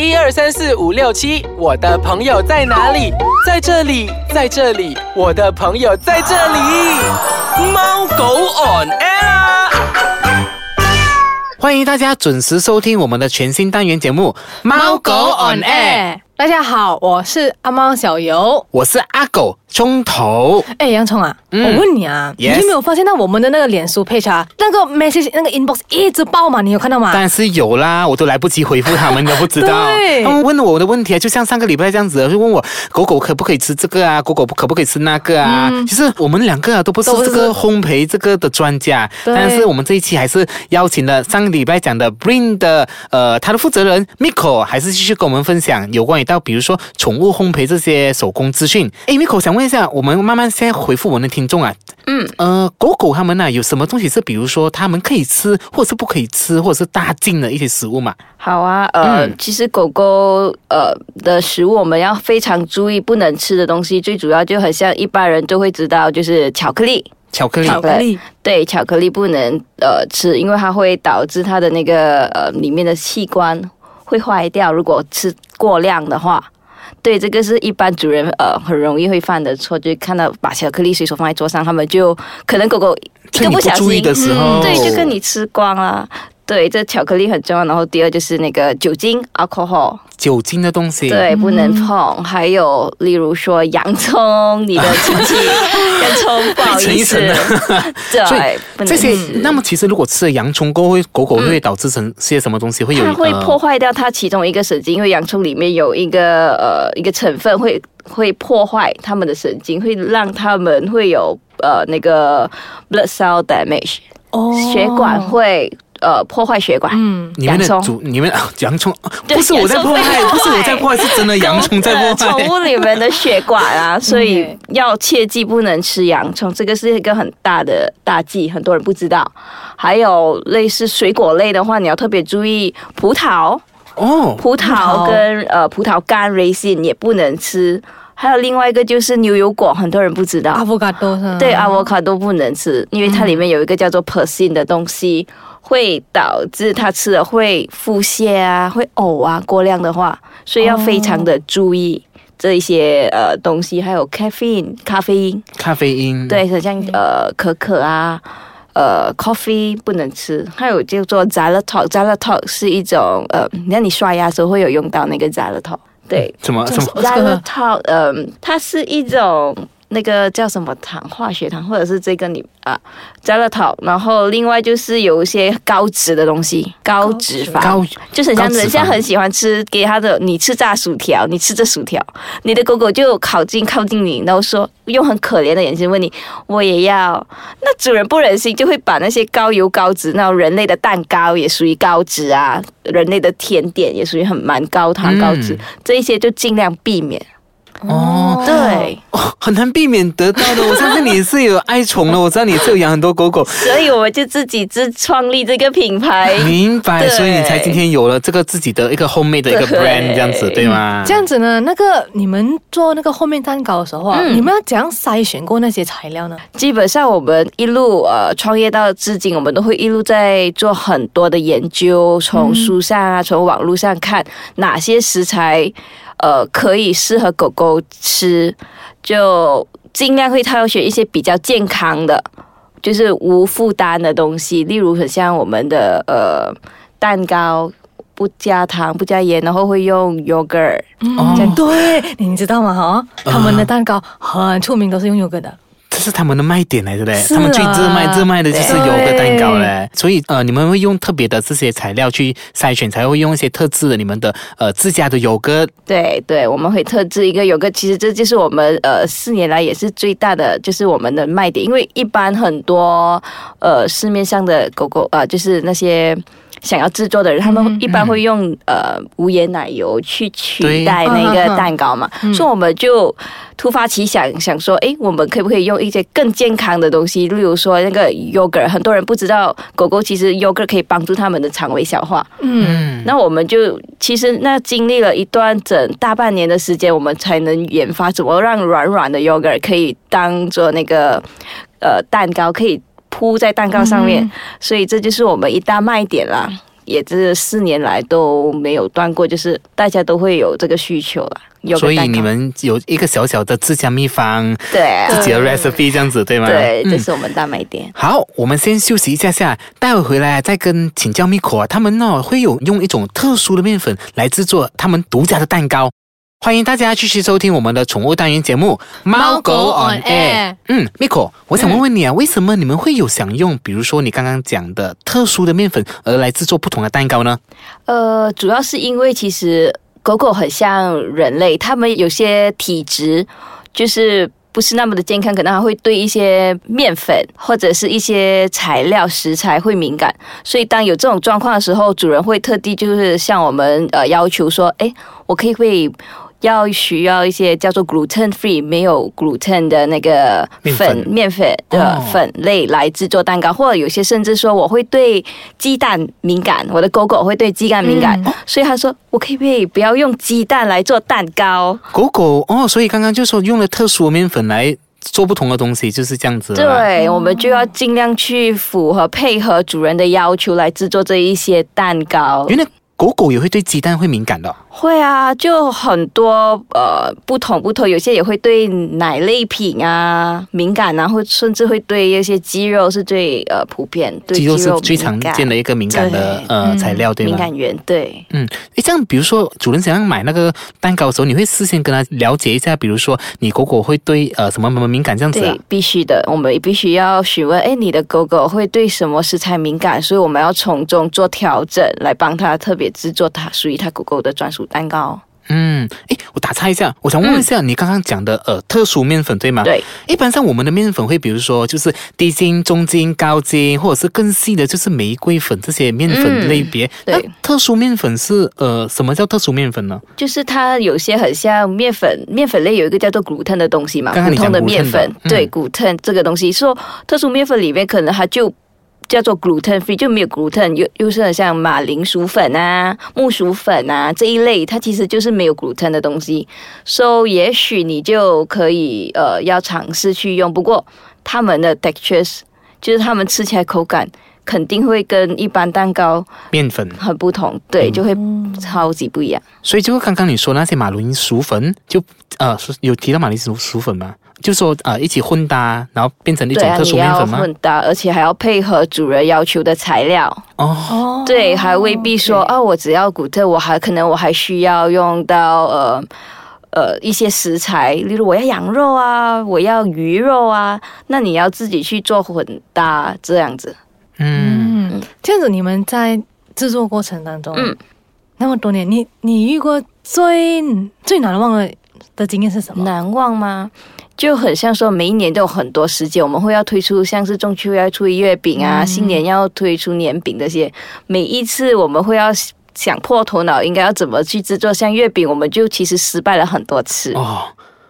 一二三四五六七，我的朋友在哪里？在这里，在这里，我的朋友在这里。猫狗 on air 啊。欢迎大家准时收听我们的全新单元节目《猫狗 on air》。大家好，我是阿猫小游。我是阿狗中头。哎，洋葱啊，嗯我问你啊 Yes 你有没有发现到我们的那个脸书 page 啊，那个 message 那个 inbox 一直爆嘛？你有看到吗？当然是有啦，我都来不及回复他们，你都不知道。对他们问我的问题啊，就像上个礼拜这样子，就问我狗狗可不可以吃这个啊，狗狗可不可以吃那个啊。其实我们两个啊都不是嗯都不是这个烘焙这个的专家，对但是我们这一期还是邀请了上个礼拜讲的 Bring 的呃他的负责人 Miko，还是继续跟我们分享有关于到比如说宠物烘焙这些手工资讯。诶 m i k o 想问一下，我们慢慢先回复我们的听众啊，嗯，呃，狗狗它们呢、有什么东西是比如说它们可以吃，或者是不可以吃，或者是大禁的一些食物嘛？好啊，呃，嗯其实狗狗呃的食物我们要非常注意不能吃的东西，最主要就很像一般人就会知道，就是巧克力。巧克力，巧克力，对，巧克力不能呃吃，因为它会导致它的那个呃里面的器官会坏掉。如果吃过量的话，对，这个是一般主人呃很容易会犯的错，就是看到把巧克力随手放在桌上，他们就可能狗狗一趁你不个小注意心，的时候，对，就跟你吃光了。对，这巧克力很重要。然后第二就是那个酒精 （alcohol），酒精的东西，对，不能碰。还有例如说洋葱，你的亲戚洋葱不好意思，对，不能这些吃，那么其实如果吃了洋葱过后，会狗狗会导致成些什么东西？会有它会呃破坏掉它其中一个神经，因为洋葱里面有一个呃一个成分会会破坏它们的神经，会让它们会有呃那个 blood cell damage，哦血管会呃破坏血管。嗯，你们的洋葱主你们啊洋葱，不是我在破坏，不是我在破坏，是真的洋葱在破坏宠坏。物里面的血管啊，所以要切记不能吃洋葱，这个是一个很大的大忌，很多人不知道。还有类似水果类的话，你要特别注意葡萄，哦，葡萄跟呃葡萄干 raisin 也不能吃。还有另外一个就是牛油果，很多人不知道。阿布卡多是吗？对，阿沃卡多不能吃，因为它里面有一个叫做 persin 的东西，会导致他吃了会腹泻啊，会呕啊，过量的话，所以要非常的注意这一些呃东西，还有 caffeine 咖啡因，咖啡因，对，很像呃可可啊。呃，coffee 不能吃，还有叫做 xylitol，xylitol 是一种呃，那你刷牙的时候会有用到那个 xylitol，对，什么什么？这个 xylitol，嗯、它是一种那个叫什么糖，化学糖，或者是这个你啊 xylitol，然后另外就是有一些高脂的东西，高脂肪，高就是很像人家很喜欢吃，给他的你吃炸薯条，你吃这薯条，你的狗狗就靠近靠近你，然后说用很可怜的眼神问你，我也要。那主人不忍心，就会把那些高油高脂，那种人类的蛋糕也属于高脂啊，人类的甜点也属于很蛮高糖高脂，嗯这一些就尽量避免。哦。对，哦，很难避免得到的。我相信你是有爱宠的，我知道你是有养很多狗狗，所以我们就自己自创立这个品牌。明白，所以你才今天有了这个自己的一个 homemade 的一个 brand 这样子，对吗？这样子呢，那个你们做那个后面蛋糕的时候啊，嗯你们要怎样筛选过那些材料呢？基本上我们一路呃创业到至今，我们都会一路在做很多的研究，从书上啊，从网络上看哪些食材呃可以适合狗狗吃，就尽量会挑选一些比较健康的，就是无负担的东西，例如很像我们的呃蛋糕。不加糖，不加盐，然后会用 yogurt，哦嗯，对，你知道吗？哈，他们的蛋糕很出名，都是用 yogurt 的。这是他们的卖点来的嘞，他们最热卖热卖的就是对油的蛋糕嘞。所以呃，你们会用特别的这些材料去筛选，才会用一些特制的你们的呃自家的油格。对对，我们会特制一个有个，其实这就是我们呃四年来也是最大的，就是我们的卖点。因为一般很多呃市面上的狗狗呃，就是那些想要制作的人，他们嗯一般会用呃无盐奶油去取代那个蛋糕嘛，嗯。所以我们就突发奇想，想说，诶，我们可不可以用一些更健康的东西，例如说那个 yogurt，很多人不知道狗狗其实 yogurt 可以帮助他们的肠胃消化。嗯，那我们就其实那经历了一段整大半年的时间，我们才能研发怎么让软软的 yogurt 可以当做那个呃蛋糕，可以铺在蛋糕上面。嗯所以这就是我们一大卖点啦。也这四年来都没有断过，就是大家都会有这个需求啦。有所以你们有一个小小的自家秘方，对自己的 recipe 这样子，对吗？对，嗯这是我们大卖点。好，我们先休息一下下，待会回来再跟请教 Miko 啊，他们呢会有用一种特殊的面粉来制作他们独家的蛋糕。欢迎大家继续收听我们的宠物单元节目《猫狗 on air 嗯，Miko，我想问问你啊，为什么你们会有想用，比如说你刚刚讲的特殊的面粉，而来制作不同的蛋糕呢？呃，主要是因为其实狗狗很像人类，它们有些体质就是不是那么的健康，可能还会对一些面粉或者是一些材料食材会敏感，所以当有这种状况的时候，主人会特地就是向我们呃要求说，哎，我可以不可以？要需要一些叫做 gluten free 没有 gluten 的那个面粉粉面粉的哦粉类来制作蛋糕，或者有些甚至说我会对鸡蛋敏感，我的狗狗会对鸡蛋敏感，所以他说我可以不可以不要用鸡蛋来做蛋糕？狗狗哦，所以刚刚就说用了特殊的面粉来做不同的东西，就是这样子。对，我们就要尽量去符合配合主人的要求来制作这一些蛋糕。原来狗狗也会对鸡蛋会敏感的哦。会啊，就很多呃不同不同，有些也会对奶类品啊敏感啊，或甚至会对一些鸡肉是最呃普遍，对鸡肉是最常见的一个敏感的对呃材料，对吗？敏感源，对。嗯，诶，这样比如说主人想要买那个蛋糕的时候，你会事先跟他了解一下，比如说你狗狗会对呃什么什么敏感这样子啊对？，必须的，我们必须要询问，哎，你的狗狗会对什么食材敏感？所以我们要从中做调整，来帮它特别制作它属于它狗狗的专属蛋糕。嗯，诶，我打岔一下，我想问一下，你刚刚讲的呃特殊面粉对吗？。对，一般上我们的面粉会，比如说就是低筋、中筋、高筋，或者是更细的，就是玫瑰粉这些面粉类别。对特殊面粉是呃什么叫特殊面粉呢？就是它有些很像面粉，面粉类有一个叫做 gluten 的东西嘛，普通的面粉，嗯对 gluten 这个东西，说特殊面粉里面可能它就。叫做 gluten free 就没有 gluten，又又是很像马铃薯粉啊、木薯粉啊这一类，它其实就是没有 gluten 的东西。So 也许你就可以呃要尝试去用，不过它们的 textures 就是它们吃起来口感肯定会跟一般蛋糕面粉，很不同，对，就会超级不一样。所以就刚刚你说那些马铃薯粉，就呃是有提到马铃薯薯粉吗？就说呃一起混搭，然后变成一种特殊面粉吗？混搭，而且还要配合主人要求的材料。哦，哦对，还未必说啊，我只要骨特，我还可能我还需要用到呃呃一些食材，例如我要羊肉啊，我要鱼肉啊，那你要自己去做混搭这样子。嗯，嗯，这样子你们在制作过程当中，嗯那么多年，你你遇过最最难忘的的经验是什么？难忘吗？就很像说，每一年都有很多时间，我们会要推出像是中秋要出月饼啊，嗯新年要推出年饼这些。每一次我们会要想破头脑，应该要怎么去制作。像月饼，我们就其实失败了很多次。哦，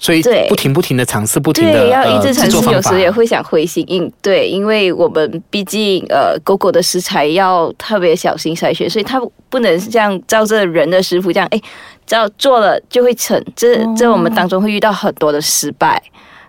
所以对。不停不停的尝试，不停的对，要一直呃尝试，制作方法。有时也会想灰心应对，因为我们毕竟呃狗狗的食材要特别小心筛选，所以它不能像照着人的食谱这样，哎，只要做了就会成。这哦这我们当中会遇到很多的失败，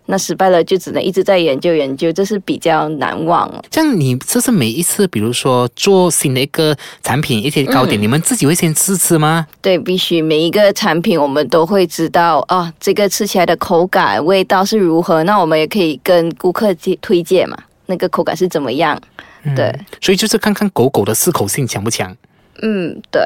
那失败了就只能一直在研究研究，这是比较难忘哦。这样你这是每一次，比如说做新的一个产品，一些糕点，嗯你们自己会先试吃吗？对，必须每一个产品我们都会知道啊，这个吃起来的口感、味道是如何，那我们也可以跟顾客介推荐嘛，那个口感是怎么样？对，所以就是看看狗狗的适口性强不强。嗯，对。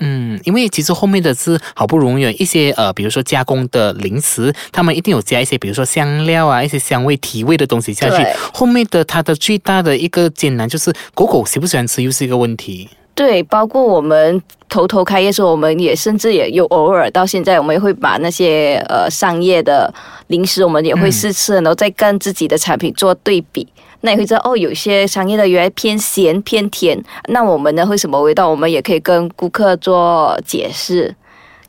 嗯，因为其实后面的是好不容易有一些呃，比如说加工的零食，他们一定有加一些，比如说香料啊，一些香味提味的东西下去对。后面的它的最大的一个艰难就是狗狗喜不喜欢吃，又是一个问题。对，包括我们头头开业的时候，我们也甚至也有偶尔到现在，我们也会把那些呃商业的零食，我们也会试吃，然后再跟自己的产品做对比。那你会知道哦，有些商业的原来偏咸偏甜，那我们呢会什么味道？我们也可以跟顾客做解释，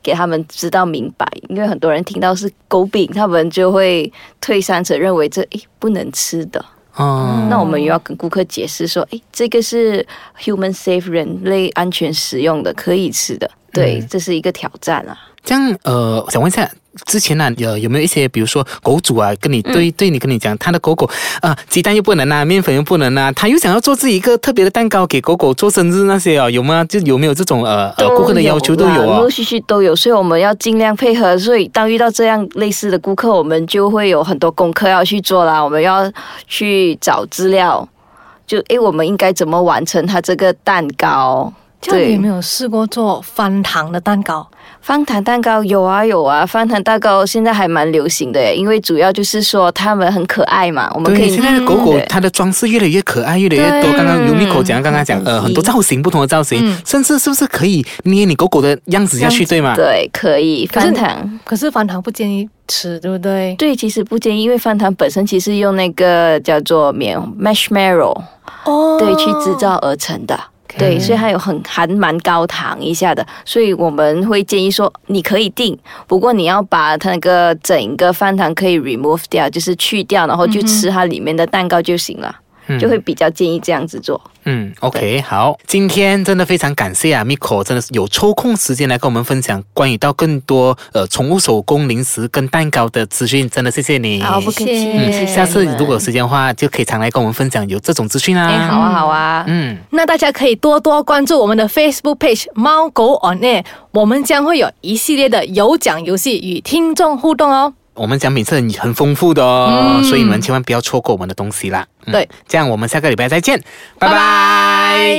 给他们知道明白。因为很多人听到是狗饼，他们就会退三者，认为这诶不能吃的。哦，那我们又要跟顾客解释说，诶，这个是 human safe 人类安全食用的，可以吃的。对，嗯这是一个挑战啊。这样呃，我想问一下，之前呢，有有没有一些，比如说狗主啊，跟你对、对你跟你讲，他的狗狗啊、鸡蛋又不能啊，面粉又不能啊，他又想要做自己一个特别的蛋糕给狗狗做生日那些哦，有吗？就有没有这种呃呃顾客的要求都有啦陆哦陆？续续都有，所以我们要尽量配合。所以当遇到这样类似的顾客，我们就会有很多功课要去做啦。我们要去找资料，就诶，我们应该怎么完成它这个蛋糕？这样你有没有试过做翻糖的蛋糕？翻糖蛋糕有啊有啊，翻糖蛋糕现在还蛮流行的耶，因为主要就是说它们很可爱嘛，我们可，以现在的狗狗它的装饰越来越可爱，越来越多。对刚刚有 Miko 讲，刚刚讲呃很多造型，不同的造型，嗯甚至是不是可以捏你狗狗的样子下去，对吗？对，可以翻糖。可是翻糖不建议吃，对不对？对，其实不建议，因为翻糖本身其实用那个叫做棉 marshmallow，哦对，去制造而成的。对，所以它有很含蛮高糖一下的，所以我们会建议说，你可以定，不过你要把它那个整个饭堂可以 remove 掉，就是去掉，然后就吃它里面的蛋糕就行了，就会比较建议这样子做。嗯，OK，好，今天真的非常感谢啊，Miko，真的是有抽空时间来跟我们分享关于到更多呃宠物手工零食跟蛋糕的资讯，真的谢谢你。好，不客气，嗯下次如果有时间的话，就可以常来跟我们分享有这种资讯啊。哎，好啊，好啊，嗯，那大家可以多多关注我们的 Facebook page 猫狗 on air，我们将会有一系列的有奖游戏与听众互动哦。我们奖品是很很丰富的哦，所以你们千万不要错过我们的东西啦。嗯对，这样我们下个礼拜再见，拜拜。拜拜